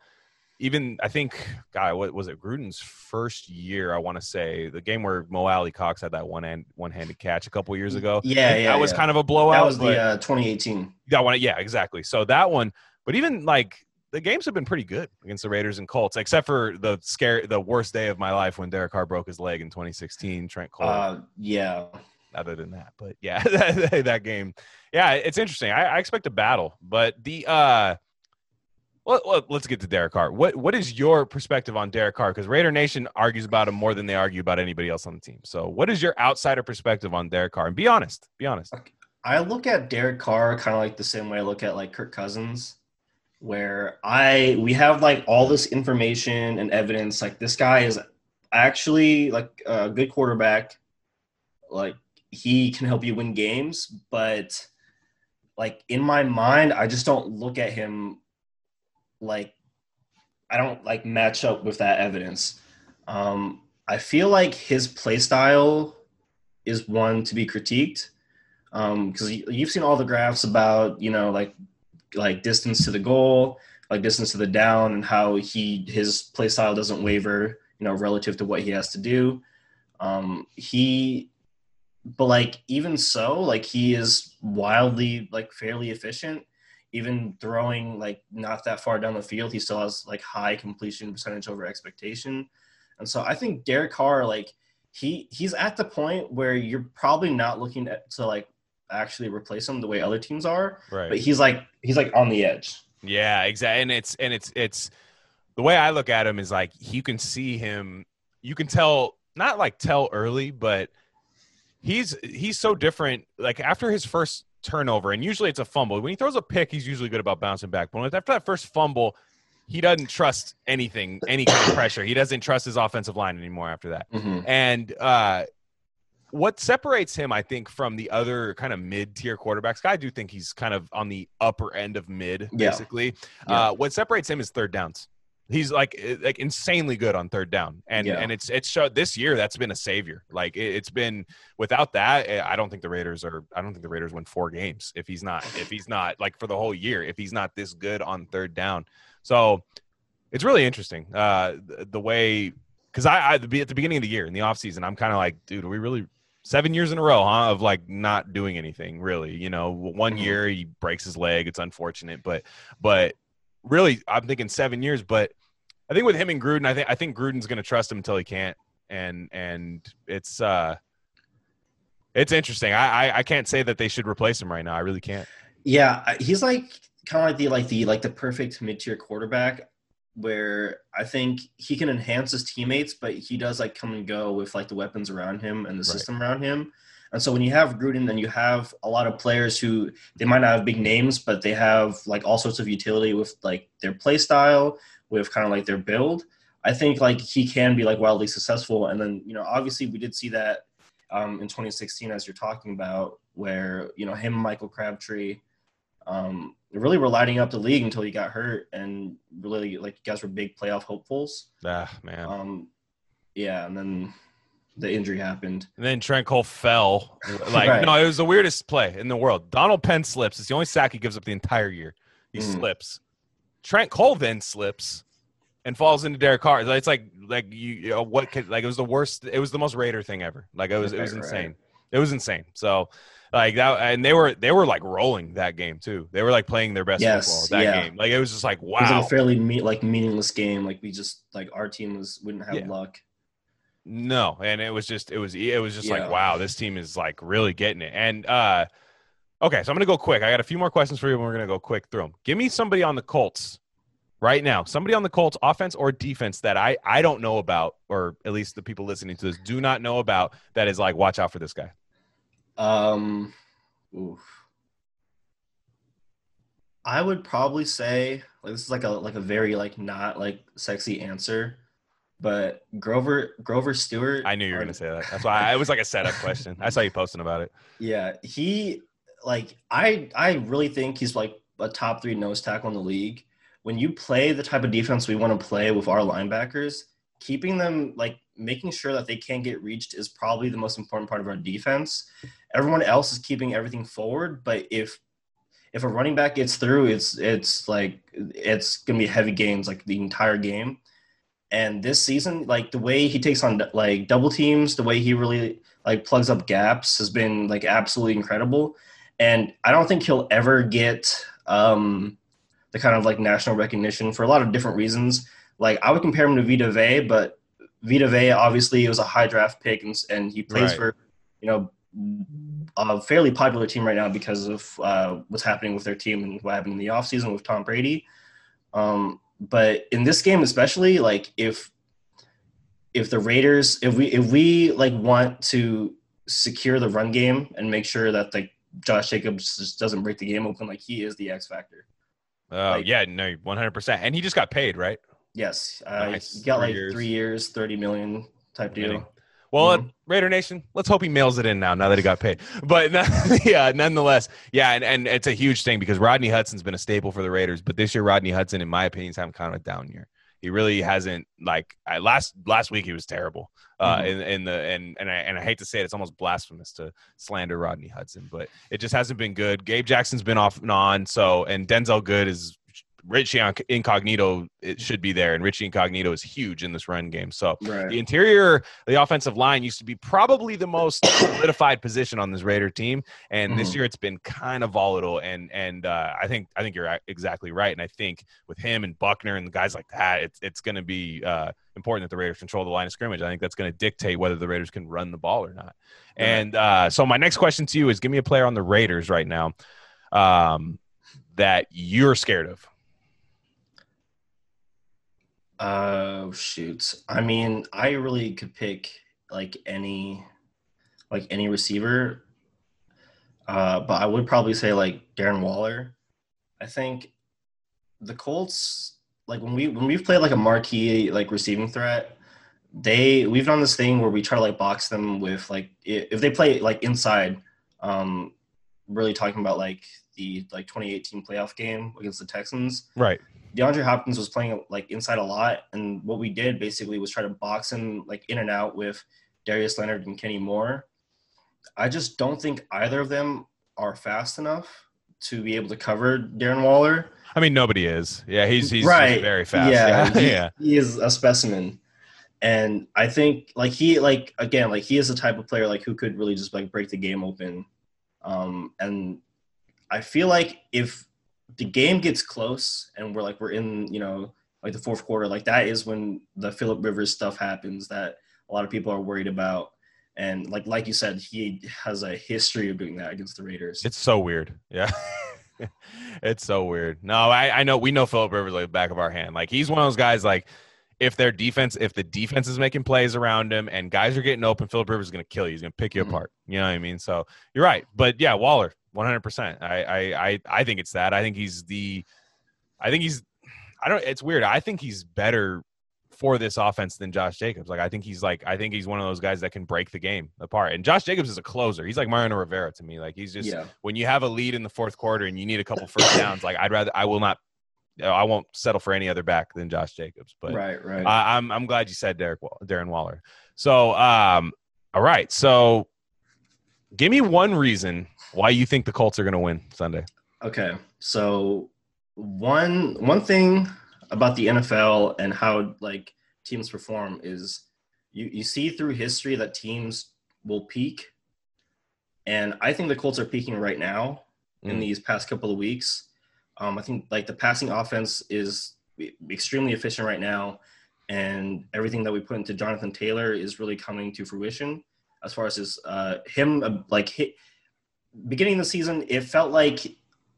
Speaker 1: even I think God, what was it? Gruden's first year, I want to say the game where Mo Alie-Cox had that one hand one handed catch a couple years ago.
Speaker 2: Yeah, yeah.
Speaker 1: that was kind of a blowout.
Speaker 2: that was the uh, 2018.
Speaker 1: that one, yeah, exactly. So that one, but even like the games have been pretty good against the Raiders and Colts, except for the scare, the worst day of my life when Derek Carr broke his leg in 2016. Trent Cole.
Speaker 2: Uh, yeah,
Speaker 1: other than that, but yeah, that, that game, yeah, it's interesting. I, I expect a battle, but the uh. Let, let, us get to Derek Carr. What what is your perspective on Derek Carr? Because Raider Nation argues about him more than they argue about anybody else on the team. So, what is your outsider perspective on Derek Carr? And be honest. Be honest.
Speaker 2: I look at Derek Carr kind of like the same way I look at like Kirk Cousins, where I we have like all this information and evidence. Like this guy is actually like a good quarterback. Like he can help you win games, but like in my mind, I just don't look at him like I don't like match up with that evidence. Um, I feel like his play style is one to be critiqued because you you've seen all the graphs about you know like like distance to the goal, like distance to the down, and how he his play style doesn't waver, you know, relative to what he has to do. Um, he, but like even so, like he is wildly like fairly efficient. Even throwing like not that far down the field, he still has like high completion percentage over expectation. And so I think Derek Carr, like he he's at the point where you're probably not looking at, to like actually replace him the way other teams are.
Speaker 1: Right.
Speaker 2: But he's like he's like on the edge.
Speaker 1: Yeah, exactly. And it's and it's it's the way I look at him is like you can see him. You can tell not like tell early, but he's he's so different. Like after his first turnover, and usually it's a fumble. When he throws a pick, he's usually good about bouncing back. But after that first fumble, he doesn't trust anything, any kind of pressure. He doesn't trust his offensive line anymore after that.
Speaker 2: Mm-hmm.
Speaker 1: And uh, what separates him, I think, from the other kind of mid-tier quarterbacks, I do think he's kind of on the upper end of mid,
Speaker 2: Yeah.
Speaker 1: basically.
Speaker 2: Yeah.
Speaker 1: Uh, what separates him is third downs. He's like eh, like insanely good on third down, and
Speaker 2: Yeah.
Speaker 1: and it's it's showed this year that's been a savior. Like it, it's been without that, eh, I don't think the Raiders are. I don't think the Raiders win four games if he's not if he's not like for the whole year if he's not this good on third down. So it's really interesting uh, the, the way because I, I at the beginning of the year in the offseason, I'm kind of like, dude, are we really seven years in a row, huh? Of like not doing anything really. You know, one
Speaker 2: Mhm.
Speaker 1: year he breaks his leg. It's unfortunate, but but really, I'm thinking seven years. But I think with him and Gruden, I think I think Gruden's going to trust him until he can't, and and it's uh, it's interesting. I, I I can't say that they should replace him right now. I really can't.
Speaker 2: Yeah, he's like kind of like the like the like the perfect mid tier quarterback where I think he can enhance his teammates, but he does like come and go with like the weapons around him and the
Speaker 1: Right.
Speaker 2: system around him. And so when you have Gruden, then you have a lot of players who they might not have big names, but they have like all sorts of utility with like their play style, with kind of like their build. I think like he can be like wildly successful. And then, you know, obviously we did see that um, in 2016, as you're talking about, where, you know, him Michael Crabtree um, really were lighting up the league until he got hurt. And really, like, you guys were big playoff hopefuls.
Speaker 1: Ah man.
Speaker 2: Um, yeah. And then the injury happened.
Speaker 1: And then Trent Cole fell. Like
Speaker 2: Right.
Speaker 1: no, it was the weirdest play in the world. Donald Penn slips. It's the only sack he gives up the entire year. He
Speaker 2: Mhm.
Speaker 1: slips. Trent Cole then slips and falls into Derek Carr. It's like like you, you know, what could like it was the worst. It was the most Raider thing ever. Like it was it was insane. It was insane. So like that, and they were they were like rolling that game too. They were like playing their best
Speaker 2: Yes,
Speaker 1: football that
Speaker 2: yeah.
Speaker 1: game. Like it was just like wow,
Speaker 2: It was like a fairly me- like meaningless game. Like we just like our team was wouldn't have
Speaker 1: Yeah.
Speaker 2: luck.
Speaker 1: No, and it was just it was it was just
Speaker 2: Yeah.
Speaker 1: like wow, this team is like really getting it. And uh okay, so I'm gonna go quick. I got a few more questions for you, and we're gonna go quick through them. Give me somebody on the Colts right now, somebody on the Colts, offense or defense that I I don't know about, or at least the people listening to this do not know about. That is like, watch out for this guy.
Speaker 2: Um, oof. I would probably say like this is like a like a very like not like sexy answer, but Grover Grover Stewart.
Speaker 1: I knew you were
Speaker 2: on-
Speaker 1: gonna say that. That's why I, it was like a setup question. I saw you posting about it.
Speaker 2: Yeah, he like I I really think he's like a top three nose tackle in the league. When you play the type of defense we want to play with our linebackers, keeping them like making sure that they can't get reached is probably the most important part of our defense. Everyone else is keeping everything forward, but if if a running back gets through, it's it's like it's gonna be heavy gains like the entire game. And this season, like the way he takes on like double teams, the way he really like plugs up gaps has been like absolutely incredible. And I don't think he'll ever get um, the kind of like national recognition for a lot of different reasons. Like I would compare him to Vita Vea, but Vita Vea obviously was a high draft pick and, and he plays
Speaker 1: Right.
Speaker 2: for you know a fairly popular team right now because of uh, what's happening with their team and what happened in the offseason with Tom Brady. Um, but in this game especially, like if if the Raiders, if we if we like want to secure the run game and make sure that like Josh Jacobs just doesn't break the game open, like he is the X factor.
Speaker 1: Oh
Speaker 2: Like-
Speaker 1: yeah, no, 100. percent And he just got paid, right?
Speaker 2: Yes, uh,
Speaker 1: Nice.
Speaker 2: he got
Speaker 1: Three
Speaker 2: like
Speaker 1: years.
Speaker 2: three years, thirty million type deal.
Speaker 1: Well,
Speaker 2: Mhm.
Speaker 1: uh, Raider Nation, let's hope he mails it in now. Now that he got paid, but yeah, nonetheless, yeah, and, and it's a huge thing because Rodney Hudson's been a staple for the Raiders, but this year Rodney Hudson, in my opinion, is having kind of a down year. He really hasn't like I, last last week he was terrible. Uh,
Speaker 2: Mhm.
Speaker 1: in, in the and and I, and I hate to say it, it's almost blasphemous to slander Rodney Hudson, but it just hasn't been good. Gabe Jackson's been off and on, so and Denzelle Good is Richie Incognito it should be there, and Richie Incognito is huge in this run game. So
Speaker 2: Right.
Speaker 1: the interior, the offensive line used to be probably the most solidified position on this Raider team, and this
Speaker 2: Mhm.
Speaker 1: year it's been kind of volatile. And and uh, I think I think you're exactly right. And I think with him and Buckner and the guys like that, it's it's going to be uh, important that the Raiders control the line of scrimmage. I think that's going to dictate whether the Raiders can run the ball or not.
Speaker 2: Right.
Speaker 1: And uh, so my next question to you is: Give me a player on the Raiders right now um, that you're scared of.
Speaker 2: Uh, shoot. I mean, I really could pick like any, like any receiver. Uh, but I would probably say like Darren Waller. I think the Colts, like when we when we've played like a marquee like receiving threat, they we've done this thing where we try to like box them with like if they play like inside. Um, really talking about like the like 2018 playoff game against the Texans.
Speaker 1: Right.
Speaker 2: DeAndre Hopkins was playing like inside a lot, and what we did basically was try to box him like in and out with Darius Leonard and Kenny Moore. I just don't think either of them are fast enough to be able to cover Darren Waller.
Speaker 1: I mean, nobody is. Yeah, he's he's,
Speaker 2: right,
Speaker 1: very fast.
Speaker 2: Yeah,
Speaker 1: Yeah,
Speaker 2: he,
Speaker 1: yeah.
Speaker 2: he is a specimen, and I think like he like again like he is the type of player like who could really just like break the game open, um, and I feel like if the game gets close and we're like we're in you know like the fourth quarter like that is when the Philip Rivers stuff happens that a lot of people are worried about. And like like you said, he has a history of doing that against the Raiders.
Speaker 1: It's so weird. Yeah. it's so weird. No, I, I know we know Philip Rivers like the back of our hand. Like he's one of those guys like if their defense, if the defense is making plays around him and guys are getting open, Philip Rivers is gonna kill you. He's gonna pick you
Speaker 2: Mhm.
Speaker 1: apart. You know what I mean? So you're right. But yeah, Waller, one hundred percent. I I I I think it's that. I think he's the I think he's I don't it's weird. I think he's better for this offense than Josh Jacobs. Like I think he's like I think he's one of those guys that can break the game apart. And Josh Jacobs is a closer. He's like Mariano Rivera to me. Like he's just
Speaker 2: yeah,
Speaker 1: when you have a lead in the fourth quarter and you need a couple first downs, like I'd rather I will not I won't settle for any other back than Josh Jacobs. But
Speaker 2: right, right.
Speaker 1: I, I'm I'm glad you said Derek Wall- Darren Waller. So um all right. So give me one reason why you think the Colts are gonna win Sunday.
Speaker 2: Okay, so one one thing about the NFL and how like teams perform is you you see through history that teams will peak, and I think the Colts are peaking right now in
Speaker 1: Mm.
Speaker 2: these past couple of weeks. Um, I think like the passing offense is extremely efficient right now, and everything that we put into Jonathan Taylor is really coming to fruition. As far as his uh, him uh, like hit, beginning of the season, it felt like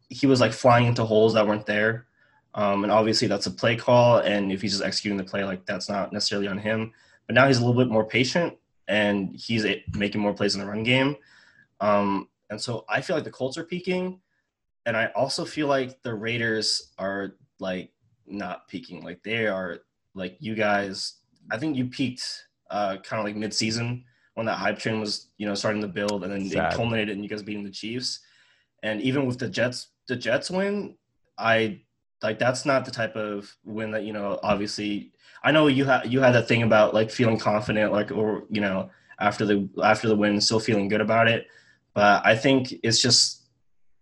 Speaker 2: he was like flying into holes that weren't there. Um, and obviously that's a play call. And if he's just executing the play, like that's not necessarily on him. But now he's a little bit more patient and he's making more plays in the run game. Um, and so I feel like the Colts are peaking. And I also feel like the Raiders are like not peaking. Like they are like you guys, I think you peaked uh, kind of like mid-season when that hype train was, you know, starting to build and then
Speaker 1: Sad.
Speaker 2: it culminated in you guys beating the Chiefs. And even with the Jets, the Jets win, I like that's not the type of win that you know. Obviously, I know you had you had that thing about like feeling confident, like or you know after the after the win, still feeling good about it. But I think it's just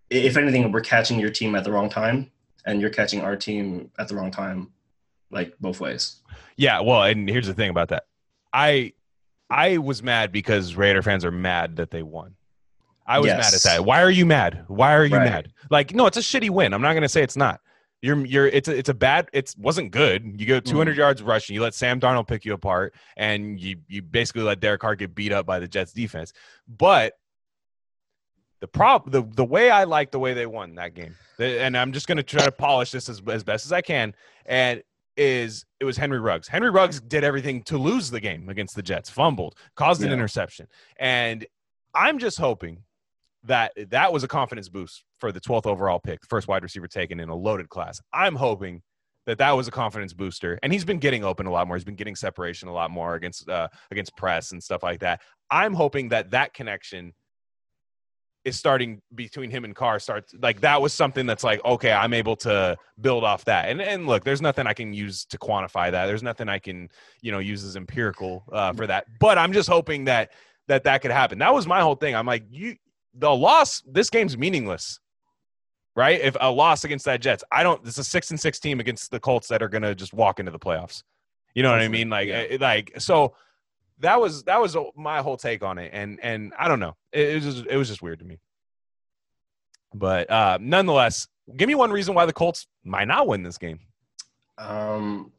Speaker 2: if anything, we're catching your team at the wrong time, and you're catching our team at the wrong time, like both ways.
Speaker 1: Yeah, well, and here's the thing about that. I I was mad because Raider fans are mad that they won. I was
Speaker 2: Yes.
Speaker 1: mad at that. Why are you mad? Why are you
Speaker 2: Right.
Speaker 1: mad? Like, no, it's a shitty win. I'm not gonna say it's not. You're you're it's a, it's a bad it wasn't good. You go 200 mm. yards rushing. You let Sam Darnold pick you apart, and you you basically let Derek Carr get beat up by the Jets defense. But the prop the the way I like the way they won that game, and I'm just gonna try to polish this as as best as I can, and is it was Henry Ruggs. Henry Ruggs did everything to lose the game against the Jets, fumbled, caused an
Speaker 2: Yeah.
Speaker 1: interception, and I'm just hoping that that was a confidence boost for the 12th overall pick, the first wide receiver taken in a loaded class. I'm hoping that that was a confidence booster, and he's been getting open a lot more. He's been getting separation a lot more against uh, against press and stuff like that. I'm hoping that that connection is starting between him and Carr starts like that was something that's like okay I'm able to build off that and and look there's nothing I can use to quantify that there's nothing I can you know use as empirical uh, for that but I'm just hoping that that that could happen that was my whole thing I'm like you the loss this game's meaningless right? If a loss against that Jets, I don't. It's a six and six team against the Colts that are to just walk into the playoffs. You know what I mean? Like,
Speaker 2: Yeah.
Speaker 1: eh, like so. That was that was my whole take on it, and and I don't know. It, it was just, it was just weird to me. But uh, nonetheless, give me one reason why the Colts might not win this game.
Speaker 2: Um,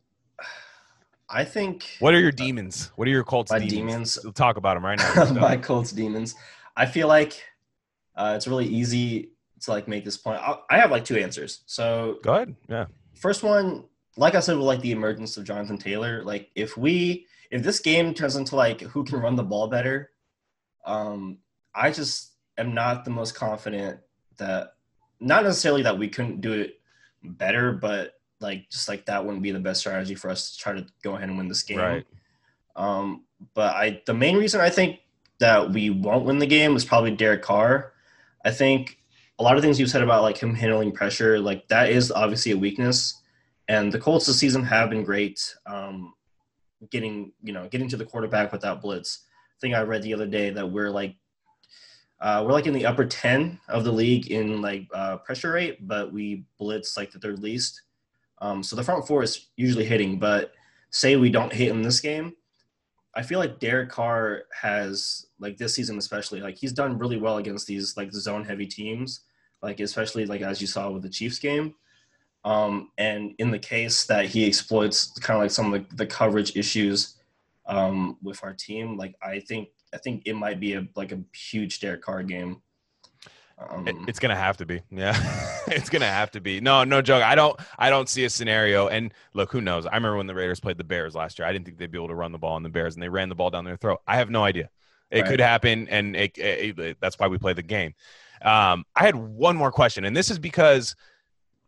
Speaker 2: I think
Speaker 1: What are your demons? What are your Colts demons?
Speaker 2: demons,
Speaker 1: We'll talk about them right now.
Speaker 2: my Colts demons. I feel like uh, it's really easy to like make this point. I, I have like two answers. So
Speaker 1: Go ahead. Yeah.
Speaker 2: first one, like I said, with like the emergence of Jonathan Taylor, like if we if this game turns into like who can run the ball better, um, I just am not the most confident that not necessarily that we couldn't do it better, but like just like that wouldn't be the best strategy for us to try to go ahead and win this game.
Speaker 1: Right.
Speaker 2: Um, but I the main reason I think that we won't win the game is probably Derek Carr. I think a lot of things you said about like him handling pressure, like that is obviously a weakness. And the Colts this season have been great, um, getting you know getting to the quarterback without blitz. I think I read the other day that we're like uh, we're like in the upper ten of the league in like uh, pressure rate, but we blitz like the third least. Um, so the front four is usually hitting, but say we don't hit in this game, I feel like Derek Carr has like this season especially like he's done really well against these like zone heavy teams, like especially like as you saw with the Chiefs game. Um, and in the case that he exploits kind of like some of the, the coverage issues um, with our team, like I think I think it might be a like a huge Derek Carr game. Um,
Speaker 1: It- it's gonna have to be. Yeah, it's gonna have to be. No, no joke. I don't. I don't see a scenario. And look, who knows? I remember when the Raiders played the Bears last year. I didn't think they'd be able to run the ball on the Bears, and they ran the ball down their throat. I have no idea. It
Speaker 2: Right.
Speaker 1: could happen, and it, it- it- that's why we play the game. Um, I had one more question, and this is because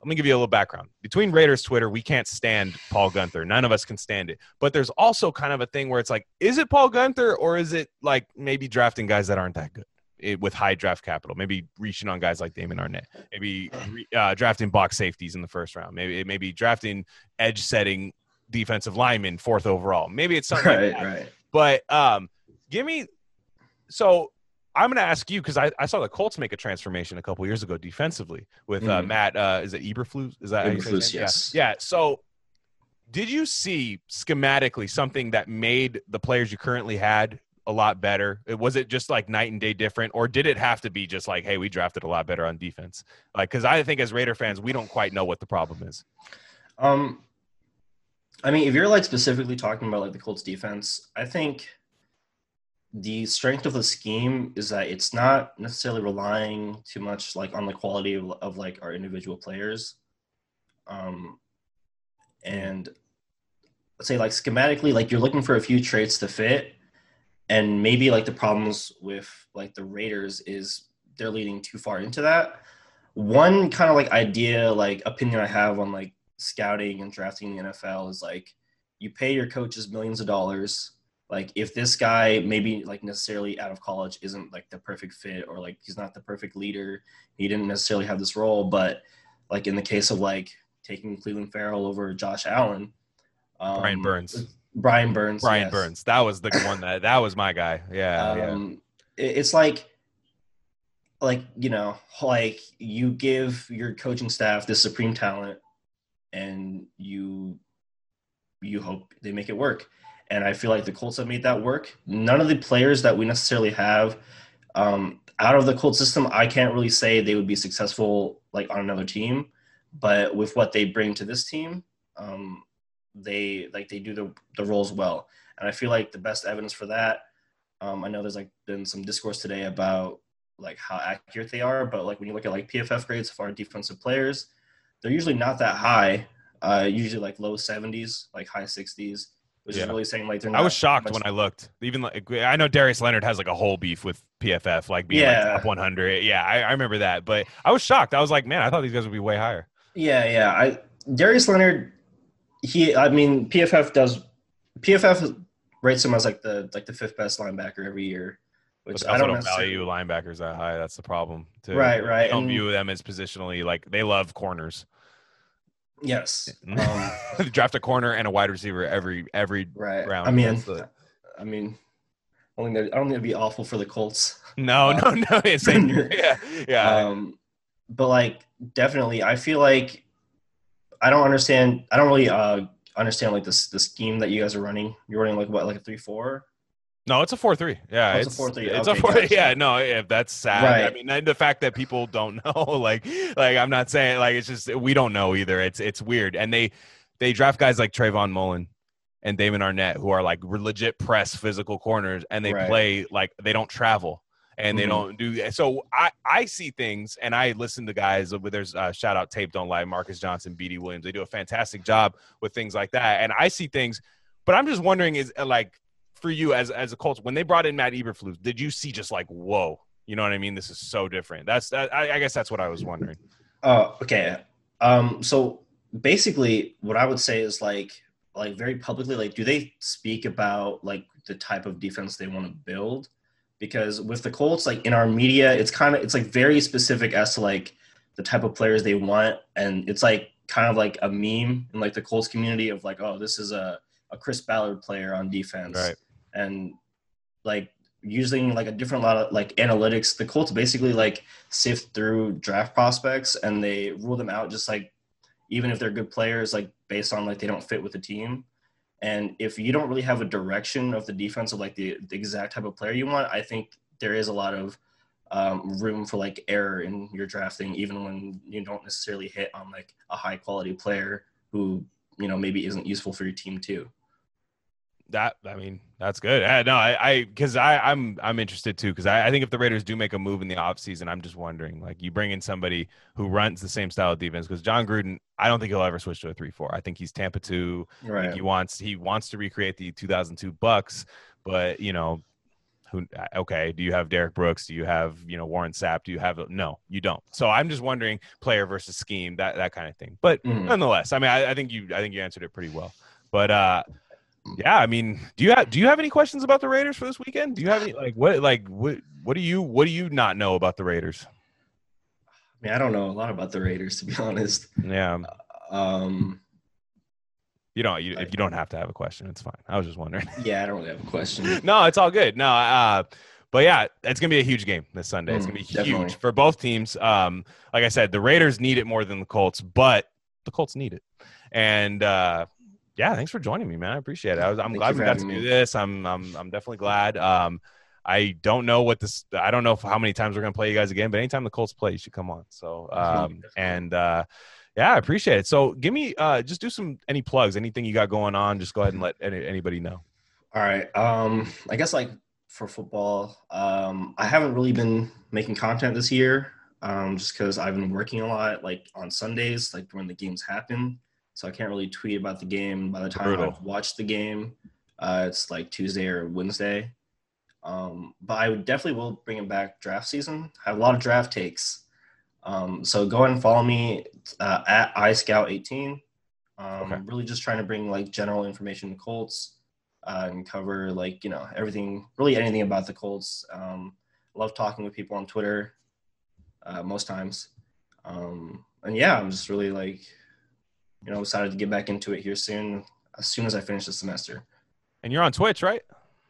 Speaker 1: let me give you a little background. Between Raiders Twitter, we can't stand Paul Guenther. None of us can stand it. But there's also kind of a thing where it's like, is it Paul Guenther or is it like maybe drafting guys that aren't that good? it, with high draft capital. Maybe reaching on guys like Damon Arnette. Maybe re- uh, drafting box safeties in the first round. Maybe it maybe drafting edge setting defensive lineman fourth overall. Maybe it's something
Speaker 2: right,
Speaker 1: like that.
Speaker 2: right.
Speaker 1: But um, give me. So I'm going to ask you because I, I saw the Colts make a transformation a couple years ago defensively with uh,
Speaker 2: Mhm.
Speaker 1: Matt. Uh, is it Eberflus? Is that how you say
Speaker 2: Eberflus, yes.
Speaker 1: Yeah. yeah. So did you see schematically something that made the players you currently had a lot better? It- Was it just like night and day different, or did it have to be just like, hey, we drafted a lot better on defense? Like, because I think as Raider fans, we don't quite know what the problem is.
Speaker 2: Um, I mean, if you're like specifically talking about like the Colts defense, I think the strength of the scheme is that it's not necessarily relying too much like on the quality of, of like our individual players. Um, and let's say like schematically, like you're looking for a few traits to fit, and maybe like the problems with like the Raiders is they're leading too far into that. One kind of like idea, like opinion I have on like scouting and drafting the NFL is like you pay your coaches millions of dollars. Like if this guy maybe like necessarily out of college isn't like the perfect fit or like he's not the perfect leader, he didn't necessarily have this role. But like in the case of like taking Clelin Ferrell over Josh Allen, um,
Speaker 1: Brian Burns.
Speaker 2: Brian Burns,
Speaker 1: Brian
Speaker 2: yes.
Speaker 1: Burns. That was the one that that was my guy. Yeah. yeah.
Speaker 2: um, it- it's like like you know like you give your coaching staff this supreme talent and you you hope they make it work and i feel like the colts have made that work none of the players that we necessarily have um, out of the colt system i can't really say they would be successful like on another team but with what they bring to this team um, they like they do the, the roles well and i feel like the best evidence for that um, I know there's like been some discourse today about like how accurate they are, but like when you look at like PFF grades for our defensive players, they're usually not that high. Uh, usually like low 70s, like high 60s, which
Speaker 1: Yeah.
Speaker 2: is really saying like they're. Not
Speaker 1: I was shocked when I looked. Even like I know Darius Leonard has like a whole beef with PFF, like being
Speaker 2: Yeah.
Speaker 1: like top 100. Yeah, I, I remember that. But I was shocked. I was like, man, I thought these guys would be way higher.
Speaker 2: Yeah, yeah. I Darius Leonard, he. I mean, PFF does. PFF rates him as like the like the fifth best linebacker every year, which I don't
Speaker 1: don't value linebackers that high. That's the problem. Too.
Speaker 2: Right, right,
Speaker 1: They don't
Speaker 2: and-
Speaker 1: view them as positionally like they love corners.
Speaker 2: Yes. Um,
Speaker 1: draft a corner and a wide receiver every every
Speaker 2: right.
Speaker 1: round.
Speaker 2: I mean,
Speaker 1: the-
Speaker 2: I mean, I don't think that- I don't think it'd be awful for the Colts.
Speaker 1: no, no, no. It's. Yeah, yeah.
Speaker 2: Um, but like definitely, I feel like I don't understand. I don't really uh, understand like this the scheme that you guys are running. You're running like what, like a three four?
Speaker 1: No, it's a four three. Yeah,
Speaker 2: Oh,
Speaker 1: it's,
Speaker 2: it's a 4-3.
Speaker 1: It's
Speaker 2: Okay,
Speaker 1: a four.
Speaker 2: gotcha.
Speaker 1: Yeah, no, if that's sad.
Speaker 2: Right.
Speaker 1: I mean, the fact that people don't know, like, like I'm not saying like it's just we don't know either. It's it's weird, and they they draft guys like Trayvon Mullen and Damon Arnette who are like legit press physical corners, and they
Speaker 2: Right.
Speaker 1: play like they don't travel. And they
Speaker 2: Mhm.
Speaker 1: don't do so. I I see things, and I listen to guys. With there's uh, shout out tape don't lie, Marcus Johnson, BD Williams. They do a fantastic job with things like that, and I see things. But I'm just wondering, is uh, like for you as as a Colts when they brought in Matt Eberflus, did you see just like whoa? You know what I mean? This is so different. That's that, I, I guess that's what I was wondering.
Speaker 2: Oh, okay. Um, so basically, what I would say is like, like very publicly, like, do they speak about like the type of defense they want to build? Because with the Colts, like in our media, it's kind of it's like very specific as to like the type of players they want, and it's like kind of like a meme in like the Colts community of like, oh, this is a a Chris Ballard player on defense,
Speaker 1: Right.
Speaker 2: And like using like a different lot of like analytics the colts basically like sift through draft prospects and they rule them out just like even if they're good players like based on like they don't fit with the team. And if you don't really have a direction of the defense of like the, the exact type of player you want i think there is a lot of um, room for like error in your drafting even when you don't necessarily hit on like a high quality player who you know maybe isn't useful for your team too
Speaker 1: That I mean, that's good. Uh, no, I I because I I'm I'm interested too because I, I think if the Raiders do make a move in the offseason, I'm just wondering like you bring in somebody who runs the same style of defense because Jon Gruden, I don't think he'll ever switch to a three four. I think he's Tampa two. I think
Speaker 2: right
Speaker 1: He wants he wants to recreate the 2002 Bucs, but you know, who? Okay, do you have Derrick Brooks? Do you have you know Warren Sapp? Do you have no? You don't. So I'm just wondering player versus scheme that that kind of thing. But
Speaker 2: Mhm.
Speaker 1: nonetheless, I mean, I, I think you I think you answered it pretty well. But uh, yeah, I mean, do you have do you have any questions about the Raiders for this weekend? Do you have any like what like what what do you what do you not know about the Raiders?
Speaker 2: I mean, I don't know a lot about the Raiders to be honest.
Speaker 1: Yeah,
Speaker 2: Um,
Speaker 1: you don't you, if you don't have to have a question, it's fine. I was just wondering.
Speaker 2: yeah, I don't really have a question.
Speaker 1: no, it's all good. No, uh, but yeah, it's gonna be a huge game this Sunday. It's
Speaker 2: Mm,
Speaker 1: gonna be
Speaker 2: definitely.
Speaker 1: huge for both teams. Um, like I said, the Raiders need it more than the Colts, but the Colts need it. And uh, yeah, thanks for joining me, man. I appreciate it. I was, I'm
Speaker 2: Thank
Speaker 1: glad we got to
Speaker 2: having
Speaker 1: do this. I'm, I'm, I'm definitely glad. Um, I don't know what this. I don't know how many times we're gonna play you guys again, but anytime the Colts play, you should come on. So, um, and uh, yeah, I appreciate it. So, give me uh, just do some any plugs, anything you got going on. Just go ahead and let any, anybody know.
Speaker 2: All right. Um, I guess like for football, um, I haven't really been making content this year, um, just because I've been working a lot, like on Sundays, like when the games happen. So I can't really tweet about the game. By the time
Speaker 1: Brutal.
Speaker 2: I've watched the game, uh, it's like Tuesday or Wednesday. Um, but I definitely will bring it back draft season. I have a lot of draft takes. Um, so go ahead and follow me uh, at iScout18. Um,
Speaker 1: Okay.
Speaker 2: Really just trying to bring like general information to Colts uh, and cover like you know everything, really anything about the Colts. Um, love talking with people on Twitter uh, most times, um, and yeah, I'm just really like you know excited to get back into it here soon. As soon as I finish the semester.
Speaker 1: And you're on Twitch, right?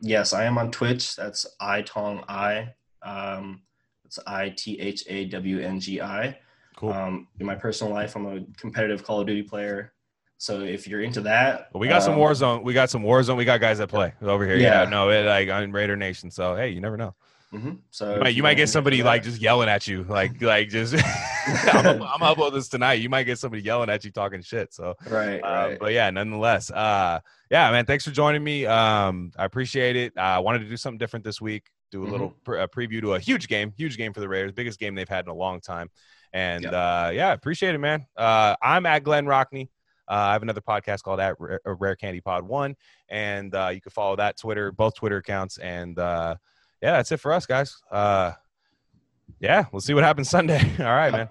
Speaker 2: Yes, I am on Twitch. That's I Tong I. Um, it's I T H A W N G I.
Speaker 1: Cool.
Speaker 2: Um, in my personal life, I'm a competitive Call of Duty player. So if you're into that,
Speaker 1: But we got some
Speaker 2: um,
Speaker 1: Warzone. We got some Warzone. We got guys that play over here. Yeah,
Speaker 2: Yeah.
Speaker 1: no, it, like on Raider Nation. So hey, you never know.
Speaker 2: Mhm. So
Speaker 1: You might, you might get somebody like just yelling at you, like like just. I'm, up- I'm this tonight. You might get somebody yelling at you talking shit. So,
Speaker 2: right,
Speaker 1: uh,
Speaker 2: right.
Speaker 1: but yeah, nonetheless, uh, yeah, man, thanks for joining me. Um, I appreciate it. Uh, I wanted to do something different this week. Do a little pre- a preview to a huge game, huge game for the Raiders, biggest game they've had in a long time. And
Speaker 2: Yep.
Speaker 1: uh, yeah, appreciate it, man. Uh, I'm at Glenn Rockney. Uh, I have another podcast called at Rare, uh, Rare Candy Pod One, and uh, you can follow that Twitter, both Twitter accounts. And uh, yeah, that's it for us, guys. Uh, yeah, we'll see what happens Sunday. All right, man.